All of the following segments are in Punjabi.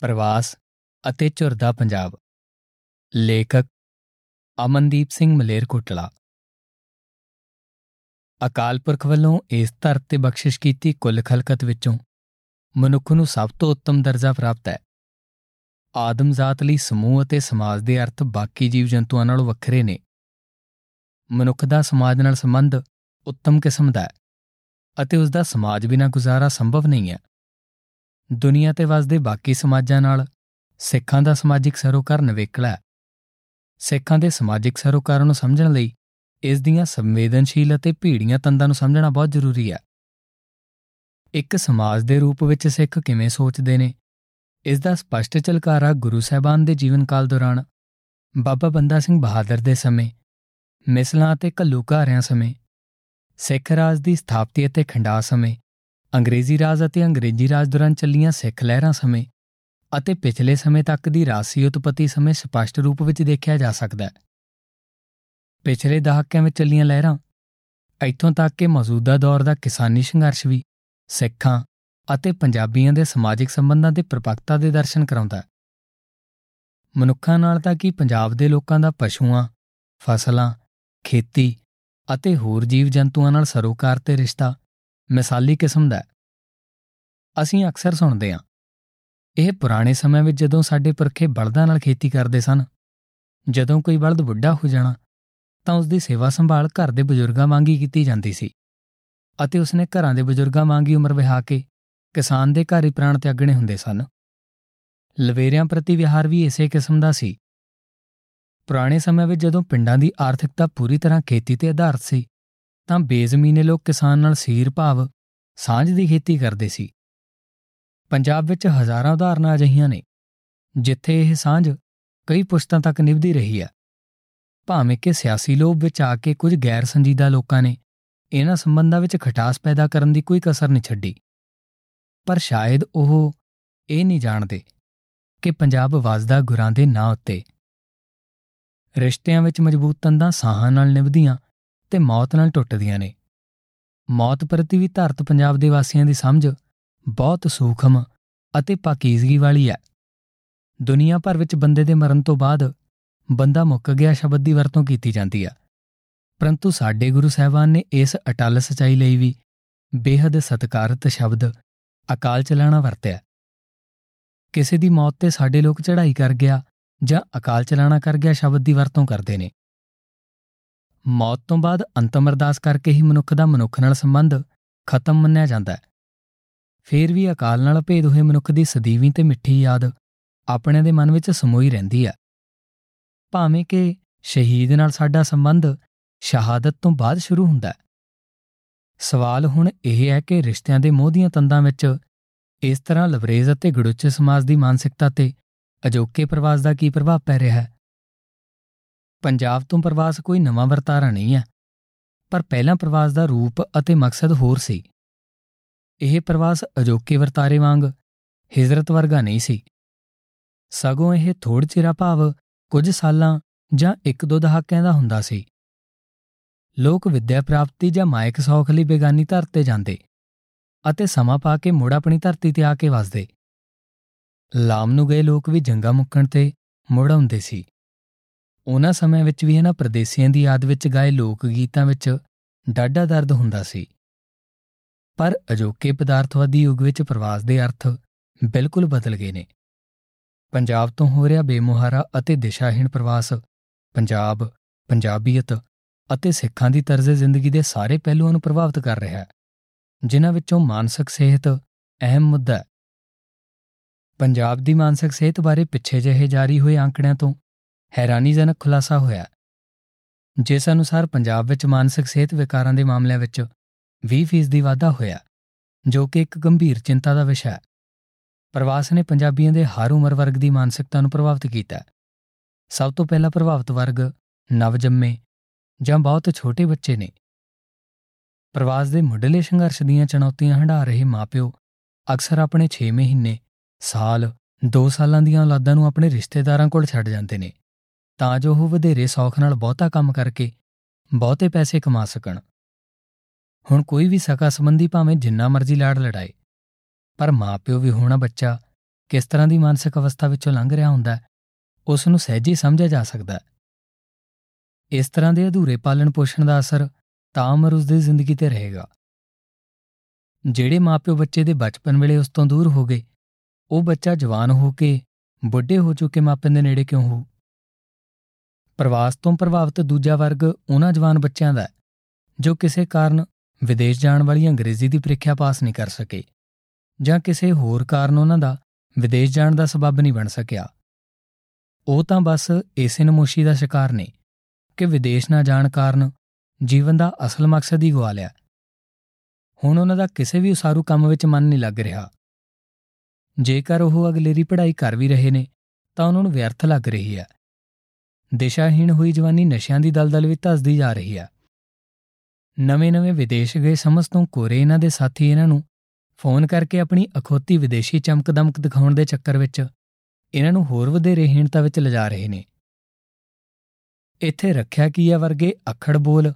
ਪ੍ਰਵਾਸ ਅਤੇ ਝੁਰਦਾ ਪੰਜਾਬ। ਲੇਖਕ ਅਮਨਦੀਪ ਸਿੰਘ ਮਲੇਰਕੋਟਲਾ ਅਕਾਲ ਪੁਰਖ ਵੱਲੋਂ ਇਸ ਧਰਤ ਤੇ ਬਖਸ਼ਿਸ਼ ਕੀਤੀ ਕੁੱਲ ਖਲਕਤ ਵਿੱਚੋਂ ਮਨੁੱਖ ਨੂੰ ਸਭ ਤੋਂ ਉੱਤਮ ਦਰਜਾ ਪ੍ਰਾਪਤ ਹੈ। ਆਦਮ ਜ਼ਾਤ ਲਈ ਸਮੂਹ ਅਤੇ ਸਮਾਜ ਦੇ ਅਰਥ ਬਾਕੀ ਜੀਵ ਜੰਤੂਆਂ ਨਾਲੋਂ ਵੱਖਰੇ ਨੇ। ਮਨੁੱਖ ਦਾ ਸਮਾਜ ਨਾਲ ਸੰਬੰਧ ਉੱਤਮ ਕਿਸਮ ਦਾ ਹੈ ਅਤੇ ਉਸ ਦਾ ਸਮਾਜ ਬਿਨਾਂ ਗੁਜ਼ਾਰਾ ਸੰਭਵ ਨਹੀਂ ਹੈ। ਦੁਨੀਆ ਤੇ ਵਸਦੇ ਬਾਕੀ ਸਮਾਜਾਂ ਨਾਲ ਸਿੱਖਾਂ ਦਾ ਸਮਾਜਿਕ ਸਰੋਕਾਰ ਨਵੇਕਲਾ ਹੈ। ਸਿੱਖਾਂ ਦੇ ਸਮਾਜਿਕ ਸਰੋਕਾਰ ਨੂੰ ਸਮਝਣ ਲਈ ਇਸ ਦੀਆਂ ਸੰਵੇਦਨਸ਼ੀਲ ਅਤੇ ਭੀੜੀਆਂ ਤੰਦਾਂ ਨੂੰ ਸਮਝਣਾ ਬਹੁਤ ਜ਼ਰੂਰੀ ਹੈ। ਇੱਕ ਸਮਾਜ ਦੇ ਰੂਪ ਵਿੱਚ ਸਿੱਖ ਕਿਵੇਂ ਸੋਚਦੇ ਨੇ? ਇਸ ਦਾ ਸਪਸ਼ਟ ਝਲਕਾਰਾ ਗੁਰੂ ਸਾਹਿਬਾਨ ਦੇ ਜੀਵਨ ਕਾਲ ਦੌਰਾਨ, ਬਾਬਾ ਬੰਦਾ ਸਿੰਘ ਬਹਾਦਰ ਦੇ ਸਮੇਂ, ਮਿਸਲਾਂ ਅਤੇ ਘੱਲੂਘਾਰਿਆਂ ਸਮੇਂ, ਸਿੱਖ ਰਾਜ ਦੀ ਸਥਾਪਤੀ ਅਤੇ ਖੰਡਾ ਸਮੇਂ ਅੰਗਰੇਜ਼ੀ ਰਾਜ ਅਤੇ ਅੰਗਰੇਜ਼ੀ ਰਾਜ ਦੌਰਾਨ ਚੱਲੀਆਂ ਸਿੱਖ ਲਹਿਰਾਂ ਸਮੇਂ ਅਤੇ ਪਿਛਲੇ ਸਮੇਂ ਤੱਕ ਦੀ ਰਾਸੀ ਉਤਪਤੀ ਸਮੇਂ ਸਪਸ਼ਟ ਰੂਪ ਵਿੱਚ ਦੇਖਿਆ ਜਾ ਸਕਦਾ ਹੈ। ਪਿਛਲੇ ਦਹਾਕਿਆਂ ਵਿੱਚ ਚੱਲੀਆਂ ਲਹਿਰਾਂ, ਇੱਥੋਂ ਤੱਕ ਕਿ ਮੌਜੂਦਾ ਦੌਰ ਦਾ ਕਿਸਾਨੀ ਸੰਘਰਸ਼ ਵੀ ਸਿੱਖਾਂ ਅਤੇ ਪੰਜਾਬੀਆਂ ਦੇ ਸਮਾਜਿਕ ਸੰਬੰਧਾਂ ਦੇ ਪ੍ਰਪੱਕਤਾ ਦੇ ਦਰਸ਼ਨ ਕਰਾਉਂਦਾ ਹੈ। ਮਨੁੱਖਾਂ ਨਾਲ ਤਾਂ ਕੀ ਪੰਜਾਬ ਦੇ ਲੋਕਾਂ ਦਾ ਪਸ਼ੂਆਂ, ਫਸਲਾਂ, ਖੇਤੀ ਅਤੇ ਹੋਰ ਜੀਵ ਜੰਤੂਆਂ ਨਾਲ ਸਰੋਕਾਰ ਤੇ ਰਿਸ਼ਤਾ ਮਿਸਾਲੀ ਕਿਸਮ ਦਾ ਹੈ। ਅਸੀਂ ਅਕਸਰ ਸੁਣਦੇ ਹਾਂ, ਇਹ ਪੁਰਾਣੇ ਸਮੇਂ ਵਿੱਚ ਜਦੋਂ ਸਾਡੇ ਪੁਰਖੇ ਬਲਦਾਂ ਨਾਲ ਖੇਤੀ ਕਰਦੇ ਸਨ, ਜਦੋਂ ਕੋਈ ਬਲਦ ਬੁੱਢਾ ਹੋ ਜਾਣਾ, ਤਾਂ ਉਸ ਦੀ ਸੇਵਾ ਸੰਭਾਲ ਘਰ ਦੇ ਬਜ਼ੁਰਗਾਂ ਵਾਂਗੀ ਕੀਤੀ ਜਾਂਦੀ ਸੀ ਅਤੇ ਉਸਨੇ ਘਰਾਂ ਦੇ ਬਜ਼ੁਰਗਾਂ ਵਾਂਗੀ ਉਮਰ ਵਿਹਾ ਕੇ ਕਿਸਾਨ ਦੇ ਘਰ ਹੀ ਪ੍ਰਾਣ ਤਿਆਗਣੇ ਹੁੰਦੇ ਸਨ। ਲਵੇਰਿਆਂ ਪ੍ਰਤੀ ਵਿਹਾਰ ਵੀ ਇਸੇ ਕਿਸਮ ਦਾ ਸੀ। ਪੁਰਾਣੇ ਸਮੇਂ ਵਿੱਚ ਜਦੋਂ ਪਿੰਡਾਂ ਦੀ ਆਰਥਿਕਤਾ ਪੂਰੀ ਤਰ੍ਹਾਂ ਖੇਤੀ ਤੇ ਆਧਾਰਿਤ ਸੀ ਤਾਂ ਬੇਜ਼ਮੀਨੇ ਲੋਕ ਕਿਸਾਨ ਨਾਲ ਸੀਰ ਭਾਵ ਸਾਂਝ ਦੀ ਖੇਤੀ ਕਰਦੇ ਸੀ। ਪੰਜਾਬ ਵਿੱਚ ਹਜ਼ਾਰਾਂ ਉਦਾਹਰਨਾਂ ਅਜਿਹੀਆਂ ਨੇ, ਜਿੱਥੇ ਇਹ ਸਾਂਝ ਕਈ ਪੁਸ਼ਤਾਂ ਤੱਕ ਨਿਭਦੀ ਰਹੀ ਹੈ। ਭਾਵੇਂ ਕਿ ਸਿਆਸੀ ਲੋਭ ਵਿੱਚ ਆ ਕੇ ਕੁਝ ਗੈਰ ਸੰਜੀਦਾ ਲੋਕਾਂ ਨੇ ਇਹਨਾਂ ਸੰਬੰਧਾਂ ਵਿੱਚ ਖਟਾਸ ਪੈਦਾ ਕਰਨ ਦੀ ਕੋਈ ਕਸਰ ਨਹੀਂ ਛੱਡੀ। ਪਰ ਸ਼ਾਇਦ ਉਹ ਇਹ ਨਹੀਂ ਜਾਣਦੇ ਕਿ ਪੰਜਾਬ ਵਸਦਾ ਗੁਰਾਂ ਦੇ ਨਾਂ ਉੱਤੇ ਰਿਸ਼ਤਿਆਂ ਵਿੱਚ ਮਜ਼ਬੂਤ ਤੰਦਾਂ ਸਾਹਾਂ ਨਾਲ ਨਿਭਦੀਆਂ ਤੇ ਮੌਤ ਨਾਲ ਟੁੱਟਦੀਆਂ ਨੇ। ਮੌਤ ਪ੍ਰਤੀ ਵੀ ਧਰਤ ਪੰਜਾਬ ਦੇ ਵਾਸੀਆਂ ਦੀ ਸਮਝ ਬਹੁਤ ਸੂਖਮ ਅਤੇ ਪਾਕੀਜ਼ਗੀ ਵਾਲੀ ਹੈ। ਦੁਨੀਆ ਭਰ ਵਿੱਚ ਬੰਦੇ ਦੇ ਮਰਨ ਤੋਂ ਬਾਅਦ ਬੰਦਾ ਮੁੱਕ ਗਿਆ ਸ਼ਬਦ ਦੀ ਵਰਤੋਂ ਕੀਤੀ ਜਾਂਦੀ ਹੈ ਪਰੰਤੂ ਸਾਡੇ ਗੁਰੂ ਸਾਹਿਬਾਨ ਨੇ ਇਸ ਅਟਲ ਸਚਾਈ ਲਈ ਵੀ ਬੇਹੱਦ ਸਤਿਕਾਰਤ ਸ਼ਬਦ ਅਕਾਲ ਚਲਾਣਾ ਵਰਤਿਆ। ਕਿਸੇ ਦੀ ਮੌਤ ਤੇ ਸਾਡੇ ਲੋਕ ਚੜ੍ਹਾਈ ਕਰ ਗਿਆ ਜਾਂ ਅਕਾਲ ਚਲਾਣਾ ਕਰ ਗਿਆ ਸ਼ਬਦ ਦੀ ਵਰਤੋਂ ਕਰਦੇ ਨੇ। ਮੌਤ ਤੋਂ ਬਾਅਦ ਅੰਤਮ ਅਰਦਾਸ ਕਰਕੇ ਹੀ ਮਨੁੱਖ ਦਾ ਮਨੁੱਖ ਨਾਲ ਸੰਬੰਧ ਖਤਮ ਮੰਨਿਆ ਜਾਂਦਾ ਹੈ। ਫੇਰ ਵੀ ਅਕਾਲ ਨਾਲ ਭੇਦ ਹੋਏ ਮਨੁੱਖ ਦੀ ਸਦੀਵੀ ਤੇ ਮਿੱਠੀ ਯਾਦ ਆਪਣੇ ਦੇ ਮਨ ਵਿੱਚ ਸਮੋਈ ਰਹਿੰਦੀ ਹੈ। ਭਾਵੇਂ ਕਿ ਸ਼ਹੀਦ ਨਾਲ ਸਾਡਾ ਸੰਬੰਧ ਸ਼ਹਾਦਤ ਤੋਂ ਬਾਅਦ ਸ਼ੁਰੂ ਹੁੰਦਾ ਹੈ। ਸਵਾਲ ਹੁਣ ਇਹ ਹੈ ਕਿ ਰਿਸ਼ਤਿਆਂ ਦੇ ਮੋਹ ਦੀਆਂ ਤੰਦਾਂ ਵਿੱਚ ਇਸ ਤਰ੍ਹਾਂ ਲਵਰੇਜ਼ ਅਤੇ ਗੜੁੱਚੇ ਸਮਾਜ ਦੀ ਮਾਨਸਿਕਤਾ ਤੇ ਅਜੋਕੇ ਪ੍ਰਵਾਸ ਦਾ ਕੀ ਪ੍ਰਭਾਵ ਪੈ ਰਿਹਾ ਹੈ? ਪੰਜਾਬ ਤੋਂ ਪ੍ਰਵਾਸ ਕੋਈ ਨਵਾਂ ਵਰਤਾਰਾ ਨਹੀਂ ਹੈ, ਪਰ ਪਹਿਲਾਂ ਪ੍ਰਵਾਸ ਦਾ ਰੂਪ ਅਤੇ ਮਕਸਦ ਹੋਰ ਸੀ। ਇਹ ਪ੍ਰਵਾਸ ਅਜੋਕੇ ਵਰਤਾਰੇ ਵਾਂਗ ਹਿਜਰਤ ਵਰਗਾ ਨਹੀਂ ਸੀ। ਸਗੋਂ ਇਹ ਥੋੜ ਚਿਰਾ ਭਾਵ ਕੁਝ ਸਾਲਾਂ ਜਾਂ ਇੱਕ ਦੋ ਦਹਾਕਿਆਂ ਦਾ ਹੁੰਦਾ ਸੀ। ਲੋਕ ਵਿਦਿਆ ਪ੍ਰਾਪਤੀ ਜਾਂ ਮਾਇਕ ਸੌਖ ਲਈ ਬੇਗਾਨੀ ਧਰਤੀ ਤੇ ਜਾਂਦੇ ਅਤੇ ਸਮਾਂ ਪਾ ਕੇ ਮੁੜ ਆਪਣੀ ਧਰਤੀ ਤੇ ਆ ਕੇ ਵਸਦੇ। ਲਾਮ ਨੂੰ ਗਏ ਲੋਕ ਵੀ ਜੰਗਾ ਮੁੱਕਣ ਤੇ ਮੁੜ ਆਉਂਦੇ ਸੀ। ਉਹਨਾਂ ਸਮੇਂ ਵਿੱਚ ਵੀ ਇਹਨਾਂ ਪ੍ਰਦੇਸੀਆਂ ਦੀ ਯਾਦ ਵਿੱਚ ਗਾਏ ਲੋਕ ਗੀਤਾਂ ਵਿੱਚ ਡਾਢਾ ਦਰਦ ਹੁੰਦਾ ਸੀ। ਪਰ ਅਜੋਕੇ ਪਦਾਰਥਵਾਦੀ ਯੁੱਗ ਵਿੱਚ ਪ੍ਰਵਾਸ ਦੇ ਅਰਥ ਬਿਲਕੁਲ ਬਦਲ ਗਏ ਨੇ। ਪੰਜਾਬ ਤੋਂ ਹੋ ਰਿਹਾ ਬੇਮੁਹਾਰਾ ਅਤੇ ਦਿਸ਼ਾਹੀਣ ਪ੍ਰਵਾਸ, ਪੰਜਾਬ, ਪੰਜਾਬੀਅਤ ਅਤੇ ਸਿੱਖਾਂ ਦੀ ਤਰਜ਼ ਜ਼ਿੰਦਗੀ ਦੇ ਸਾਰੇ ਪਹਿਲੂਆਂ ਨੂੰ ਪ੍ਰਭਾਵਿਤ ਕਰ ਰਿਹਾ ਹੈ, ਜਿਨ੍ਹਾਂ ਵਿੱਚੋਂ ਮਾਨਸਿਕ ਸਿਹਤ ਅਹਿਮ ਮੁੱਦਾ ਹੈ। ਪੰਜਾਬ ਦੀ ਮਾਨਸਿਕ ਸਿਹਤ ਬਾਰੇ ਪਿੱਛੇ ਜਿਹੇ ਜਾਰੀ ਹੋਏ ਅੰਕੜਿਆਂ ਤੋਂ ਹੈਰਾਨੀਜਨਕ ਖੁਲਾਸਾ ਹੋਇਆ। ਜਿਸ ਅਨੁਸਾਰ ਪੰਜਾਬ ਵਿੱਚ ਮਾਨਸਿਕ ਸਿਹਤ ਵਿਕਾਰਾਂ ਦੇ ਮਾਮਲਿਆਂ ਵਿੱਚ 20% ਦੀ ਵਾਧਾ ਹੋਇਆ, ਜੋ ਕਿ ਇੱਕ ਗੰਭੀਰ ਚਿੰਤਾ ਦਾ ਵਿਸ਼ਾ ਹੈ। ਪ੍ਰਵਾਸ ਨੇ ਪੰਜਾਬੀਆਂ ਦੇ ਹਰ ਉਮਰ ਵਰਗ ਦੀ ਮਾਨਸਿਕਤਾ ਨੂੰ ਪ੍ਰਭਾਵਿਤ ਕੀਤਾ। ਸਭ ਤੋਂ ਪਹਿਲਾ ਪ੍ਰਭਾਵਿਤ ਵਰਗ ਨਵਜੰਮੇ ਜਾਂ ਬਹੁਤ ਛੋਟੇ ਬੱਚੇ ਨੇ। ਪ੍ਰਵਾਸ ਦੇ ਮੁੱਢਲੇ ਸੰਘਰਸ਼ ਦੀਆਂ ਚੁਣੌਤੀਆਂ ਹੰਢਾ ਰਹੇ ਮਾਪਿਓ ਅਕਸਰ ਆਪਣੇ 6 ਮਹੀਨੇ, ਸਾਲ 2 ਸਾਲਾਂ ਦੀਆਂ ਔਲਾਦਾਂ ਨੂੰ ਆਪਣੇ ਰਿਸ਼ਤੇਦਾਰਾਂ ਕੋਲ ਛੱਡ ਜਾਂਦੇ ਨੇ। ਤਾਂ ਜੋ ਉਹ ਵਧੇਰੇ ਸੌਖ ਨਾਲ ਬਹੁਤਾ ਕੰਮ ਕਰਕੇ ਬਹੁਤੇ ਪੈਸੇ ਕਮਾ ਸਕਣ। ਹੁਣ ਕੋਈ ਵੀ ਸਕਾ ਸੰਬੰਧੀ ਭਾਵੇਂ ਜਿੰਨਾ ਮਰਜ਼ੀ ਲਾੜ ਲੜਾਏ, ਪਰ ਮਾਪਿਓ ਵੀ ਹੋਣਾ ਬੱਚਾ ਕਿਸ ਤਰ੍ਹਾਂ ਦੀ ਮਾਨਸਿਕ ਅਵਸਥਾ ਵਿੱਚੋਂ ਲੰਘ ਰਿਹਾ ਹੁੰਦਾ ਹੈ ਉਸ ਨੂੰ ਸਹਿਜੇ ਸਮਝਿਆ ਜਾ ਸਕਦਾ ਹੈ। ਇਸ ਤਰ੍ਹਾਂ ਦੇ ਅਧੂਰੇ ਪਾਲਣ ਪੋਸ਼ਣ ਦਾ ਅਸਰ ਤਾਂ ਉਮਰ ਉਸ ਦੀ ਜ਼ਿੰਦਗੀ ਤੇ ਰਹੇਗਾ। ਜਿਹੜੇ ਮਾਪਿਓ ਬੱਚੇ ਦੇ ਬਚਪਨ ਵੇਲੇ ਉਸ ਤੋਂ ਦੂਰ ਹੋ ਗਏ, ਉਹ ਬੱਚਾ ਜਵਾਨ ਹੋ ਕੇ, ਬੁੱਢੇ ਹੋ ਚੁੱਕੇ ਮਾਪਿਆਂ ਦੇ ਨੇੜੇ ਕਿਉਂ ਹੋ ਪ੍ਰਵਾਸ ਤੋਂ ਪ੍ਰਭਾਵਿਤ ਦੂਜਾ ਵਰਗ ਉਹਨਾਂ ਜਵਾਨ ਬੱਚਿਆਂ ਦਾ ਹੈ, ਜੋ ਕਿਸੇ ਕਾਰਨ ਵਿਦੇਸ਼ ਜਾਣ ਵਾਲੀ ਅੰਗਰੇਜ਼ੀ ਦੀ ਪ੍ਰੀਖਿਆ ਪਾਸ ਨਹੀਂ ਕਰ ਸਕੇ ਜਾਂ ਕਿਸੇ ਹੋਰ ਕਾਰਨ ਉਹਨਾਂ ਦਾ ਵਿਦੇਸ਼ ਜਾਣ ਦਾ ਸਬਬ ਨਹੀਂ ਬਣ ਸਕਿਆ। ਉਹ ਤਾਂ ਬਸ ਇਸੇ ਨਮੋਸ਼ੀ ਦਾ ਸ਼ਿਕਾਰ ਨੇ ਕਿ ਵਿਦੇਸ਼ ਨਾ ਜਾਣ ਕਾਰਨ ਜੀਵਨ ਦਾ ਅਸਲ ਮਕਸਦ ਹੀ ਗਵਾ ਲਿਆ। ਹੁਣ ਉਹਨਾਂ ਦਾ ਕਿਸੇ ਵੀ ਉਸਾਰੂ ਕੰਮ ਵਿੱਚ ਮਨ ਨਹੀਂ ਲੱਗ ਰਿਹਾ। ਜੇਕਰ ਉਹ ਅਗਲੇਰੀ ਪੜ੍ਹਾਈ ਕਰ ਵੀ ਰਹੇ ਨੇ, ਤਾਂ ਉਹਨਾਂ ਨੂੰ ਵਿਅਰਥ ਲੱਗ ਰਹੀ ਹੈ। ਦਿਸ਼ਾਹੀਣ ਹੋਈ ਜਵਾਨੀ ਨਸ਼ਿਆਂ ਦੀ ਦਲਦਲ ਵਿੱਚ ਧਸਦੀ ਜਾ ਰਹੀ ਹੈ। ਨਵੇਂ-ਨਵੇਂ ਵਿਦੇਸ਼ ਗਏ ਸਮਝ ਤੋਂ ਕੋਰੇ ਇਹਨਾਂ ਦੇ ਸਾਥੀ ਇਹਨਾਂ ਨੂੰ ਫੋਨ ਕਰਕੇ ਆਪਣੀ ਅਖੋਤੀ ਵਿਦੇਸ਼ੀ ਚਮਕਦਮਕ ਦਿਖਾਉਣ ਦੇ ਚੱਕਰ ਵਿੱਚ ਇਹਨਾਂ ਨੂੰ ਹੋਰ ਵਧੇਰੇ ਹੀਣਤਾ ਵਿੱਚ ਲਿਜਾ ਰਹੇ ਨੇ। ਇੱਥੇ ਰੱਖਿਆ ਕੀਆ ਵਰਗੇ ਅਖੜ ਬੋਲ,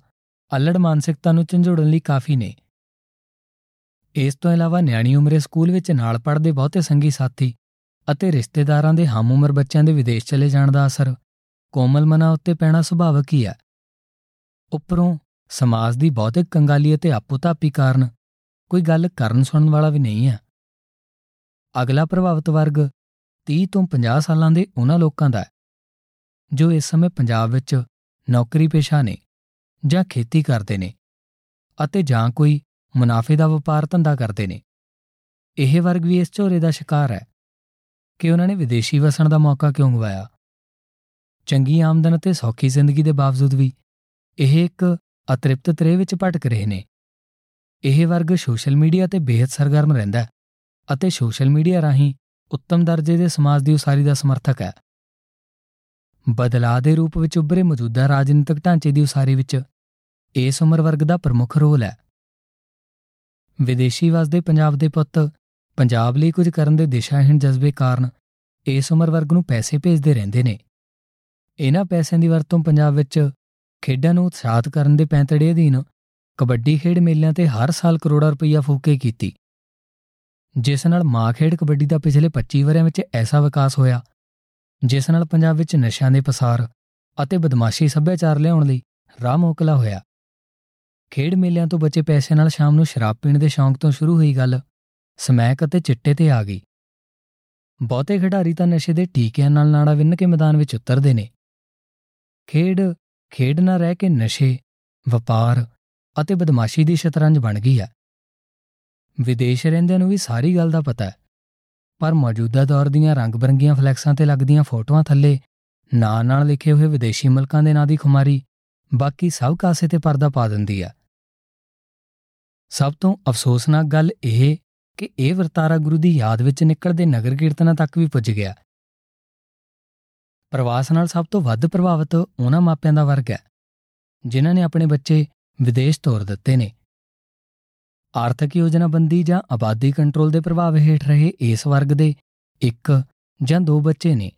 ਅਲੜ ਮਾਨਸਿਕਤਾ ਨੂੰ ਝੰਜੋੜਨ ਲਈ ਕਾਫੀ ਨੇ। ਇਸ ਤੋਂ ਇਲਾਵਾ ਨਿਆਣੀ ਉਮਰੇ ਸਕੂਲ ਵਿੱਚ ਨਾਲ ਪੜ੍ਹਦੇ ਬਹੁਤੇ ਸੰਗੀ ਸਾਥੀ ਅਤੇ ਰਿਸ਼ਤੇਦਾਰਾਂ ਦੇ ਹਮ ਉਮਰ ਬੱਚਿਆਂ ਦੇ ਵਿਦੇਸ਼ ਚਲੇ ਜਾਣ ਦਾ ਅਸਰ ਕੋਮਲ ਮਨਾਂ ਉੱਤੇ ਪੈਣਾ ਸੁਭਾਵਕ ਹੀ ਹੈ। ਉੱਪਰੋਂ ਸਮਾਜ ਦੀ ਬਹੁਤੇ ਕੰਗਾਲੀ ਅਤੇ ਆਪੋਤਾਪੀ ਕਾਰਨ ਕੋਈ ਗੱਲ ਕਰਨ ਸੁਣਨ ਵਾਲਾ ਵੀ ਨਹੀਂ ਹੈ। ਅਗਲਾ ਪ੍ਰਭਾਵਿਤ ਵਰਗ 30 ਤੋਂ 50 ਸਾਲਾਂ ਦੇ ਉਹਨਾਂ ਲੋਕਾਂ ਦਾ ਹੈ, ਜੋ ਇਸ ਸਮੇਂ ਪੰਜਾਬ ਵਿੱਚ ਨੌਕਰੀ ਪੇਸ਼ਾ ਨੇ ਜਾਂ ਖੇਤੀ ਕਰਦੇ ਨੇ ਅਤੇ ਜਾਂ ਕੋਈ ਮੁਨਾਫੇ ਦਾ ਵਪਾਰ ਧੰਦਾ ਕਰਦੇ ਨੇ। ਇਹ ਵਰਗ ਵੀ ਇਸ ਝੋਰੇ ਦਾ ਸ਼ਿਕਾਰ ਹੈ ਕਿ ਉਹਨਾਂ ਨੇ ਵਿਦੇਸ਼ੀ ਵਸਣ ਦਾ ਮੌਕਾ ਕਿਉਂ ਗਵਾਇਆ? ਚੰਗੀ ਆਮਦਨ ਅਤੇ ਸੌਖੀ ਜ਼ਿੰਦਗੀ ਦੇ ਬਾਵਜੂਦ ਵੀ ਇਹ ਇੱਕ ਅਤ੍ਰਿਪਤ ਤਰੇ ਵਿੱਚ ਭਟਕ ਰਹੇ ਨੇ। ਇਹ ਵਰਗ ਸੋਸ਼ਲ ਮੀਡੀਆ ਤੇ ਬੇहद ਸਰਗਰਮ ਰਹਿੰਦਾ ਹੈ ਅਤੇ ਸੋਸ਼ਲ ਮੀਡੀਆ ਰਾਹੀਂ ਉੱਤਮ ਦਰਜੇ ਦੇ ਸਮਾਜ ਦੀ ਉਸਾਰੀ ਦਾ ਸਮਰਥਕ ਹੈ। ਬਦਲਾਅ ਦੇ ਰੂਪ ਵਿੱਚ ਉੱਭਰੇ ਮੌਜੂਦਾ ਰਾਜਨੀਤਿਕ ਢਾਂਚੇ ਦੀ ਉਸਾਰੀ ਵਿੱਚ ਇਸ ਉਮਰ ਵਰਗ ਦਾ ਪ੍ਰਮੁੱਖ ਰੋਲ ਹੈ। ਵਿਦੇਸ਼ੀ ਵਸਦੇ ਪੰਜਾਬ ਦੇ ਪੁੱਤ ਪੰਜਾਬ ਲਈ ਕੁਝ ਕਰਨ ਦੇ ਦਿਸ਼ਾਹੀਣ ਜਜ਼ਬੇ ਕਾਰਨ ਇਸ ਉਮਰ ਵਰਗ ਨੂੰ ਪੈਸੇ ਭੇਜਦੇ ਰਹਿੰਦੇ ਨੇ। ਇਹਨਾਂ ਪੈਸਿਆਂ ਦੀ ਵਰਤੋਂ ਪੰਜਾਬ ਵਿੱਚ ਖੇਡਾਂ ਨੂੰ ਉਤਸ਼ਾਹਤ ਕਰਨ ਦੇ ਪੈਂਤੜੇ ਅਧੀਨ ਕਬੱਡੀ ਖੇਡ ਮੇਲਿਆਂ ਤੇ ਹਰ ਸਾਲ ਕਰੋੜਾਂ ਰੁਪਈਆ ਫੂਕੇ ਕੀਤੀ। ਜਿਸ ਨਾਲ ਮਾਂ ਖੇਡ ਕਬੱਡੀ ਦਾ ਪਿਛਲੇ 25 ਵਰਿਆਂ ਵਿੱਚ ਐਸਾ ਵਿਕਾਸ ਹੋਇਆ, ਜਿਸ ਨਾਲ ਪੰਜਾਬ ਵਿੱਚ ਨਸ਼ਿਆਂ ਦੇ ਪਸਾਰ ਅਤੇ ਬਦਮਾਸ਼ੀ ਸੱਭਿਆਚਾਰ ਲਿਆਉਣ ਲਈ ਰਾਹ ਮੋਕਲਾ ਹੋਇਆ। ਖੇਡ ਮੇਲਿਆਂ ਤੋਂ ਬਚੇ ਪੈਸੇ ਨਾਲ ਸ਼ਾਮ ਨੂੰ ਸ਼ਰਾਬ ਪੀਣ ਦੇ ਸ਼ੌਂਕ ਤੋਂ ਸ਼ੁਰੂ ਹੋਈ ਗੱਲ ਸਮੈਕ ਅਤੇ ਚਿੱਟੇ ਤੇ ਆ ਗਈ। ਬਹੁਤੇ ਖਿਡਾਰੀ ਤਾਂ ਨਸ਼ੇ ਦੇ ਟੀਕਿਆਂ ਨਾਲ ਨਾੜਾ ਵਿੰਨ ਕੇ ਮੈਦਾਨ ਵਿੱਚ ਉਤਰਦੇ ਨੇ। ਖੇਡ ਖੇਡ ਨਾ ਰਹਿ ਕੇ ਨਸ਼ੇ, ਵਪਾਰ ਅਤੇ ਬਦਮਾਸ਼ੀ ਦੀ ਸ਼ਤਰੰਜ ਬਣ ਗਈ ਹੈ। ਵਿਦੇਸ਼ ਰਹਿੰਦਿਆਂ ਨੂੰ ਵੀ ਸਾਰੀ ਗੱਲ ਦਾ ਪਤਾ ਹੈ। ਪਰ ਮੌਜੂਦਾ ਦੌਰ ਦੀਆਂ ਰੰਗ-ਬਰੰਗੀਆਂ ਫਲੈਕਸਾਂ ਤੇ ਲੱਗਦੀਆਂ ਫੋਟੋਆਂ ਥੱਲੇ ਨਾਂ ਨਾਲ ਲਿਖੇ ਹੋਏ ਵਿਦੇਸ਼ੀ ਮੁਲਕਾਂ ਦੇ ਨਾਂ ਦੀ ਖੁਮਾਰੀ ਬਾਕੀ ਸਭ ਕਾਸੇ ਤੇ ਪਰਦਾ ਪਾ ਦਿੰਦੀ ਹੈ। ਸਭ ਤੋਂ ਅਫਸੋਸਨਾਕ ਗੱਲ ਇਹ ਕਿ ਇਹ ਵਰਤਾਰਾ ਗੁਰੂ ਦੀ ਯਾਦ ਵਿੱਚ ਨਿਕਲਦੇ ਨਗਰ ਕੀਰਤਨਾਂ ਤੱਕ ਵੀ ਪੁੱਜ ਗਿਆ। ਪ੍ਰਵਾਸ ਨਾਲ ਸਭ ਤੋਂ ਵੱਧ ਪ੍ਰਭਾਵਿਤ ਉਹਨਾਂ ਮਾਪਿਆਂ ਦਾ ਵਰਗ ਹੈ, ਜਿਨ੍ਹਾਂ ਨੇ ਆਪਣੇ ਬੱਚੇ ਵਿਦੇਸ਼ ਤੋਰ ਦਿੱਤੇ ਨੇ। ਆਰਥਿਕ ਯੋਜਨਾਬੰਦੀ ਜਾਂ ਆਬਾਦੀ ਕੰਟਰੋਲ ਦੇ ਪ੍ਰਭਾਵ ਹੇਠ ਰਹੇ ਇਸ ਵਰਗ ਦੇ ਇੱਕ ਜਾਂ ਦੋ ਬੱਚੇ ਨੇ।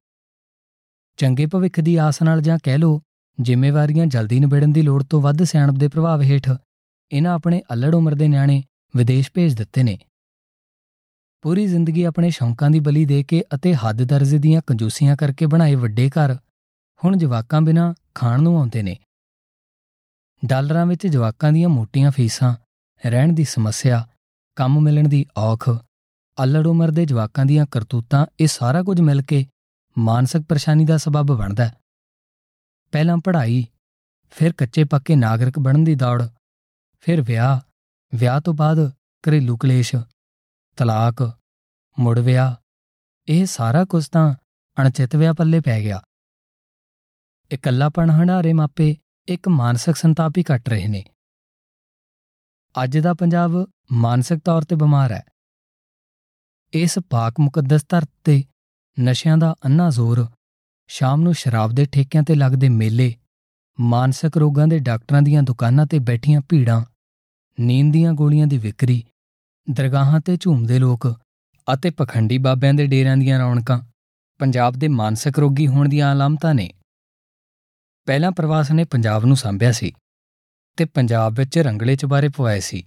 ਚੰਗੇ ਭਵਿੱਖ ਦੀ ਆਸ ਨਾਲ ਜਾਂ ਕਹਿ ਲੋ ਜ਼ਿੰਮੇਵਾਰੀਆਂ ਜਲਦੀ ਨਿਬੇੜਨ ਦੀ ਲੋੜ ਤੋਂ ਵੱਧ ਸਿਆਣਪ ਦੇ ਪ੍ਰਭਾਵ ਹੇਠ, ਇਹਨਾਂ ਆਪਣੇ ਅਲੜ ਉਮਰ ਦੇ ਨਿਆਣੇ ਵਿਦੇਸ਼ ਭੇਜ ਦਿੱਤੇ ਨੇ। ਪੂਰੀ ਜ਼ਿੰਦਗੀ ਆਪਣੇ ਸ਼ੌਂਕਾਂ ਦੀ ਬਲੀ ਦੇ ਕੇ ਅਤੇ ਹੱਦ ਦਰਜੇ ਦੀਆਂ ਕੰਜੂਸੀਆਂ ਕਰਕੇ ਬਣਾਏ ਵੱਡੇ ਘਰ ਹੁਣ ਜਵਾਕਾਂ ਬਿਨਾ ਖਾਣ ਨੂੰ ਆਉਂਦੇ ਨੇ। ਡਾਲਰਾਂ ਵਿੱਚ ਜਵਾਕਾਂ ਦੀਆਂ ਮੋਟੀਆਂ ਫੀਸਾਂ, ਰਹਿਣ ਦੀ ਸਮੱਸਿਆ, ਕੰਮ ਮਿਲਣ ਦੀ ਔਖ, ਅਲੜ ਉਮਰ ਦੇ ਜਵਾਕਾਂ ਦੀਆਂ ਕਰਤੂਤਾਂ, ਇਹ ਸਾਰਾ ਕੁਝ ਮਿਲ ਕੇ ਮਾਨਸਿਕ ਪਰੇਸ਼ਾਨੀ ਦਾ ਸਬਬ ਬਣਦਾ। ਹੈ ਪਹਿਲਾਂ ਪੜ੍ਹਾਈ, ਫਿਰ ਕੱਚੇ ਪੱਕੇ ਨਾਗਰਿਕ ਬਣਨ ਦੀ ਦੌੜ, ਫਿਰ ਵਿਆਹ ਵਿਆਹ ਤੋਂ ਬਾਅਦ ਘਰੇਲੂ ਕਲੇਸ਼ ਤਲਾਕ, ਮੁੜ ਵਿਆਹ, ਇਹ ਸਾਰਾ ਕੁਝ ਤਾਂ ਅਣਚਿਤ ਵਿਆਹ ਪੱਲੇ ਪੈ ਗਿਆ। ਇਕੱਲਾਪਣ ਹੰਡਾਰੇ ਮਾਪੇ ਇੱਕ ਮਾਨਸਿਕ ਸੰਤਾਪ ਹੀ ਕੱਟ ਰਹੇ ਨੇ। ਅੱਜ ਦਾ ਪੰਜਾਬ ਮਾਨਸਿਕ ਤੌਰ ਤੇ ਬਿਮਾਰ ਹੈ। ਇਸ ਪਾਕ ਮੁਕੱਦਸ ਧਰਤੀ ਤੇ ਨਸ਼ਿਆਂ ਦਾ ਅੰਨਾ ਜ਼ੋਰ, ਸ਼ਾਮ ਨੂੰ ਸ਼ਰਾਬ ਦੇ ਠੇਕਿਆਂ ਤੇ ਲੱਗਦੇ ਮੇਲੇ, ਮਾਨਸਿਕ ਰੋਗਾਂ ਦੇ ਡਾਕਟਰਾਂ ਦੀਆਂ ਦੁਕਾਨਾਂ ਤੇ ਬੈਠੀਆਂ ਭੀੜਾਂ, ਨੀਂਦ ਦੀਆਂ ਗੋਲੀਆਂ ਦੀ ਵਿਕਰੀ ਦਰਗਾਹਾਂ ਤੇ ਝੂਮਦੇ ਲੋਕ ਅਤੇ ਪਖੰਡੀ ਬਾਬਿਆਂ ਦੇ ਡੇਰਿਆਂ ਦੀਆਂ ਰੌਣਕਾਂ ਪੰਜਾਬ ਦੇ ਮਾਨਸਿਕ ਰੋਗੀ ਹੋਣ ਦੀਆਂ ਅਲਾਮਤਾਂ ਨੇ। ਪਹਿਲਾਂ ਪ੍ਰਵਾਸ ਨੇ ਪੰਜਾਬ ਨੂੰ ਸੰਭਿਆ ਸੀ ਤੇ ਪੰਜਾਬ ਵਿੱਚ ਰੰਗਲੇ ਚਬਾਰੇ ਪਵਾਏ ਸੀ।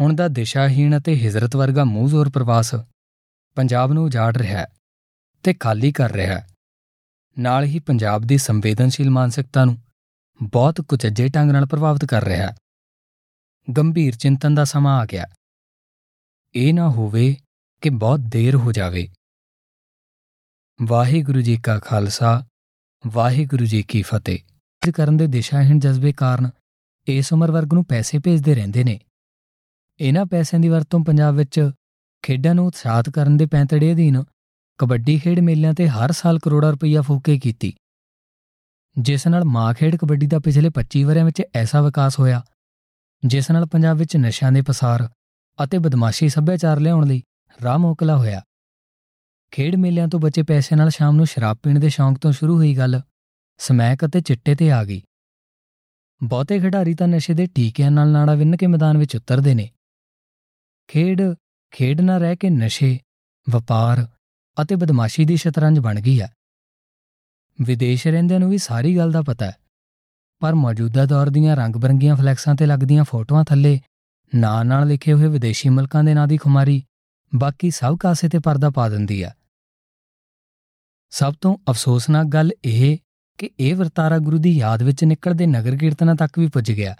ਹੁਣ ਦਾ ਦਿਸ਼ਾਹੀਣ ਅਤੇ ਹਿਜਰਤ ਵਰਗਾ ਮੂੰਹ ਜ਼ੋਰ ਪ੍ਰਵਾਸ ਪੰਜਾਬ ਨੂੰ ਉਜਾੜ ਰਿਹਾ ਹੈ ਤੇ ਖਾਲੀ ਕਰ ਰਿਹਾ ਹੈ। ਨਾਲ ਹੀ ਪੰਜਾਬ ਦੀ ਸੰਵੇਦਨਸ਼ੀਲ ਮਾਨਸਿਕਤਾ ਨੂੰ ਬਹੁਤ ਕੁਚੱਜੇ ਢੰਗ ਨਾਲ ਪ੍ਰਭਾਵਿਤ ਕਰ ਰਿਹਾ ਹੈ। ਗੰਭੀਰ ਚਿੰਤਨ ਦਾ ਸਮਾਂ ਆ ਗਿਆ। ਇਹ ਨਾ ਹੋਵੇ ਕਿ ਬਹੁਤ ਦੇਰ ਹੋ ਜਾਵੇ। ਵਾਹਿਗੁਰੂ ਜੀ ਕਾ ਖਾਲਸਾ, ਵਾਹਿਗੁਰੂ ਜੀ ਕੀ ਫਤਿਹ। ਕਰਨ ਦੇ ਦਿਸ਼ਾਹੀਣ ਜਜ਼ਬੇ ਕਾਰਨ ਇਸ ਉਮਰ ਵਰਗ ਨੂੰ ਪੈਸੇ ਭੇਜਦੇ ਰਹਿੰਦੇ ਨੇ। ਇਹਨਾਂ ਪੈਸਿਆਂ ਦੀ ਵਰਤੋਂ ਪੰਜਾਬ ਵਿੱਚ ਖੇਡਾਂ ਨੂੰ ਉਤਸ਼ਾਹਤ ਕਰਨ ਦੇ ਪੈਂਤੜੇ ਅਧੀਨ ਕਬੱਡੀ ਖੇਡ ਮੇਲਿਆਂ ਤੇ ਹਰ ਸਾਲ ਕਰੋੜਾਂ ਰੁਪਈਆ ਫੂਕੇ ਕੀਤੀ। ਜਿਸ ਨਾਲ ਮਾਂ ਖੇਡ ਕਬੱਡੀ ਦਾ ਪਿਛਲੇ 25 ਵਰਿਆਂ ਵਿੱਚ ਐਸਾ ਵਿਕਾਸ ਹੋਇਆ, ਜਿਸ ਨਾਲ ਪੰਜਾਬ ਵਿੱਚ ਨਸ਼ਿਆਂ ਦੇ ਪਸਾਰ ਅਤੇ ਬਦਮਾਸ਼ੀ ਸੱਭਿਆਚਾਰ ਲਿਆਉਣ ਲਈ ਰਾਹ ਮੋਕਲਾ ਹੋਇਆ। ਖੇਡ ਮੇਲਿਆਂ ਤੋਂ ਬਚੇ ਪੈਸੇ ਨਾਲ ਸ਼ਾਮ ਨੂੰ ਸ਼ਰਾਬ ਪੀਣ ਦੇ ਸ਼ੌਂਕ ਤੋਂ ਸ਼ੁਰੂ ਹੋਈ ਗੱਲ ਸਮੈਕ ਅਤੇ ਚਿੱਟੇ ਤੇ ਆ ਗਈ। ਬਹੁਤੇ ਖਿਡਾਰੀ ਤਾਂ ਨਸ਼ੇ ਦੇ ਟੀਕਿਆਂ ਨਾਲ ਨਾੜਾ ਵਿੰਨ ਕੇ ਮੈਦਾਨ ਵਿੱਚ ਉਤਰਦੇ ਨੇ। ਖੇਡ ਖੇਡ ਨਾ ਰਹਿ ਕੇ ਨਸ਼ੇ, ਵਪਾਰ ਅਤੇ ਬਦਮਾਸ਼ੀ ਦੀ ਸ਼ਤਰੰਜ ਬਣ ਗਈ ਹੈ। ਵਿਦੇਸ਼ ਰਹਿੰਦਿਆਂ ਨੂੰ ਵੀ ਸਾਰੀ ਗੱਲ ਦਾ ਪਤਾ ਹੈ, ਪਰ ਮੌਜੂਦਾ ਦੌਰ ਦੀਆਂ ਰੰਗ-ਬਰੰਗੀਆਂ ਫਲੈਕਸਾਂ ਤੇ ਲੱਗਦੀਆਂ ਫੋਟੋਆਂ ਥੱਲੇ ਨਾਂ ਨਾਲ ਲਿਖੇ ਹੋਏ ਵਿਦੇਸ਼ੀ ਮੁਲਕਾਂ ਦੇ ਨਾਂ ਦੀ ਖੁਮਾਰੀ ਬਾਕੀ ਸਭ ਕਾਸੇ ਤੇ ਪਰਦਾ ਪਾ ਦਿੰਦੀ ਹੈ ਸਭ ਤੋਂ ਅਫਸੋਸਨਾਕ ਗੱਲ ਇਹ ਕਿ ਇਹ ਵਰਤਾਰਾ ਗੁਰੂ ਦੀ ਯਾਦ ਵਿੱਚ ਨਿਕਲਦੇ ਨਗਰ ਕੀਰਤਨਾਂ ਤੱਕ ਵੀ ਪੁੱਜ ਗਿਆ।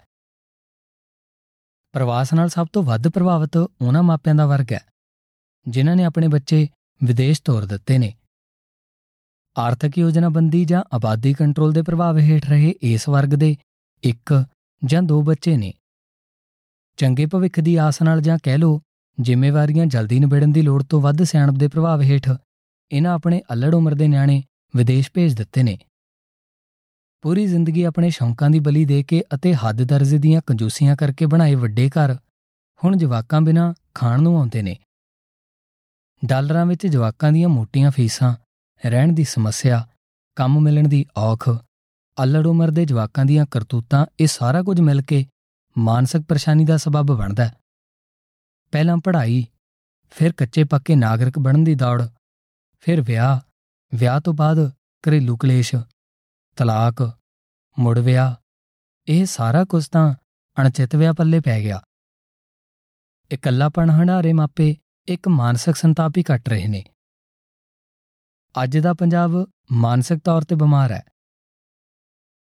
ਪ੍ਰਵਾਸ ਨਾਲ ਸਭ ਤੋਂ ਵੱਧ ਪ੍ਰਭਾਵਿਤ ਉਹਨਾਂ ਮਾਪਿਆਂ ਦਾ ਵਰਗ ਹੈ, ਜਿਨ੍ਹਾਂ ਨੇ ਆਪਣੇ ਬੱਚੇ ਵਿਦੇਸ਼ ਤੋਰ ਦਿੱਤੇ ਨੇ। ਆਰਥਿਕ ਯੋਜਨਾਬੰਦੀ ਜਾਂ ਆਬਾਦੀ ਕੰਟਰੋਲ ਦੇ ਪ੍ਰਭਾਵ ਹੇਠ ਰਹੇ ਇਸ ਵਰਗ ਦੇ ਇੱਕ ਜਾਂ ਦੋ ਬੱਚੇ ਨੇ। ਚੰਗੇ ਭਵਿੱਖ ਦੀ ਆਸ ਨਾਲ ਜਾਂ ਕਹਿ ਲੋ ਜ਼ਿੰਮੇਵਾਰੀਆਂ ਜਲਦੀ ਨਿਬੇੜਨ ਦੀ ਲੋੜ ਤੋਂ ਵੱਧ ਸਿਆਣਪ ਦੇ ਪ੍ਰਭਾਵ ਹੇਠ ਇਹਨਾਂ ਆਪਣੇ ਅਲੜ ਉਮਰ ਦੇ ਨਿਆਣੇ ਵਿਦੇਸ਼ ਭੇਜ ਦਿੱਤੇ ਨੇ। ਪੂਰੀ ਜ਼ਿੰਦਗੀ ਆਪਣੇ ਸ਼ੌਂਕਾਂ ਦੀ ਬਲੀ ਦੇ ਕੇ ਅਤੇ ਹੱਦ ਦਰਜੇ ਦੀਆਂ ਕੰਜੂਸੀਆਂ ਕਰਕੇ ਬਣਾਏ ਵੱਡੇ ਘਰ ਹੁਣ ਜਵਾਕਾਂ ਬਿਨਾ ਖਾਣ ਨੂੰ ਆਉਂਦੇ ਨੇ। ਡਾਲਰਾਂ ਵਿੱਚ ਜਵਾਕਾਂ ਦੀਆਂ ਮੋਟੀਆਂ ਫੀਸਾਂ, ਰਹਿਣ ਦੀ ਸਮੱਸਿਆ, ਕੰਮ ਮਿਲਣ ਦੀ ਔਖ, ਅਲੜ ਉਮਰ ਦੇ ਜਵਾਕਾਂ ਦੀਆਂ ਕਰਤੂਤਾਂ, ਇਹ ਸਾਰਾ ਕੁਝ ਮਿਲ ਕੇ ਮਾਨਸਿਕ ਪਰੇਸ਼ਾਨੀ ਦਾ ਸਬਬ ਬਣਦਾ ਹੈ। ਪਹਿਲਾਂ ਪੜ੍ਹਾਈ, ਫਿਰ ਕੱਚੇ ਪੱਕੇ ਨਾਗਰਿਕ ਬਣਨ ਦੀ ਦੌੜ, ਫਿਰ ਵਿਆਹ ਵਿਆਹ ਤੋਂ ਬਾਅਦ ਘਰੇਲੂ ਕਲੇਸ਼, ਤਲਾਕ, ਮੁੜ ਵਿਆਹ, ਇਹ ਸਾਰਾ ਕੁਝ ਤਾਂ ਅਣਚਿਤ ਵਿਆਹ ਪੱਲੇ ਪੈ ਗਿਆ। ਇਕੱਲਾਪਣ ਹੰਡਾਰੇ ਮਾਪੇ ਇੱਕ ਮਾਨਸਿਕ ਸੰਤਾਪ ਹੀ ਕੱਟ ਰਹੇ ਨੇ। ਅੱਜ ਦਾ ਪੰਜਾਬ ਮਾਨਸਿਕ ਤੌਰ ਤੇ ਬਿਮਾਰ ਹੈ।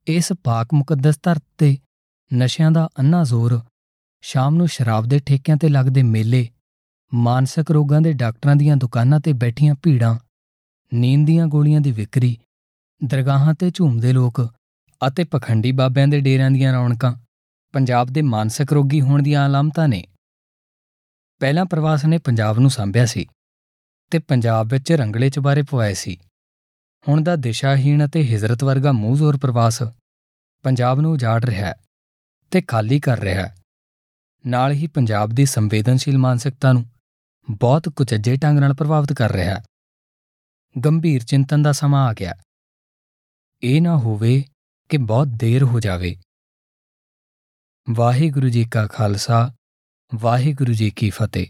ਇਸ ਪਾਕ ਮੁਕੱਦਸ ਧਰਤੀ ਤੇ ਨਸ਼ਿਆਂ ਦਾ ਅੰਨਾ ਜ਼ੋਰ, ਸ਼ਾਮ ਨੂੰ ਸ਼ਰਾਬ ਦੇ ਠੇਕਿਆਂ ਤੇ ਲੱਗਦੇ ਮੇਲੇ, ਮਾਨਸਿਕ ਰੋਗਾਂ ਦੇ ਡਾਕਟਰਾਂ ਦੀਆਂ ਦੁਕਾਨਾਂ ਤੇ ਬੈਠੀਆਂ ਭੀੜਾਂ, ਨੀਂਦ ਦੀਆਂ ਗੋਲੀਆਂ ਦੀ ਵਿਕਰੀ, ਦਰਗਾਹਾਂ ਤੇ ਝੂਮਦੇ ਲੋਕ ਅਤੇ ਪਖੰਡੀ ਬਾਬਿਆਂ ਦੇ ਡੇਰਿਆਂ ਦੀਆਂ ਰੌਣਕਾਂ, ਪੰਜਾਬ ਦੇ ਮਾਨਸਿਕ ਰੋਗੀ ਹੋਣ ਦੀਆਂ ਅਲਾਮਤਾਂ ਨੇ। ਪਹਿਲਾਂ ਪ੍ਰਵਾਸ ਨੇ ਪੰਜਾਬ ਨੂੰ ਸੰਭਿਆ ਸੀ ਤੇ ਪੰਜਾਬ ਵਿੱਚ ਰੰਗਲੇ ਚਬਾਰੇ ਪਵਾਏ ਸੀ। ਹੁਣ ਦਾ ਦਿਸ਼ਾਹੀਣ ਅਤੇ ਹਿਜਰਤ ਵਰਗਾ ਮੂੰਹ ਜ਼ੋਰ ਪ੍ਰਵਾਸ ਪੰਜਾਬ ਨੂੰ ਉਜਾੜ ਰਿਹਾ ਹੈ। ਤੇ ਖਾਲੀ ਕਰ ਰਿਹਾ ਹੈ। ਨਾਲ ਹੀ ਪੰਜਾਬ ਦੀ ਸੰਵੇਦਨਸ਼ੀਲ ਮਾਨਸਿਕਤਾ ਨੂੰ ਬਹੁਤ ਕੁਚੱਜੇ ਢੰਗ ਨਾਲ ਪ੍ਰਭਾਵਿਤ ਕਰ ਰਿਹਾ ਹੈ। ਗੰਭੀਰ ਚਿੰਤਨ ਦਾ ਸਮਾਂ ਆ ਗਿਆ। ਇਹ ਨਾ ਹੋਵੇ ਕਿ ਬਹੁਤ ਦੇਰ ਹੋ ਜਾਵੇ। ਵਾਹਿਗੁਰੂ ਜੀ ਕਾ ਖਾਲਸਾ, ਵਾਹਿਗੁਰੂ ਜੀ ਕੀ ਫਤਿਹ।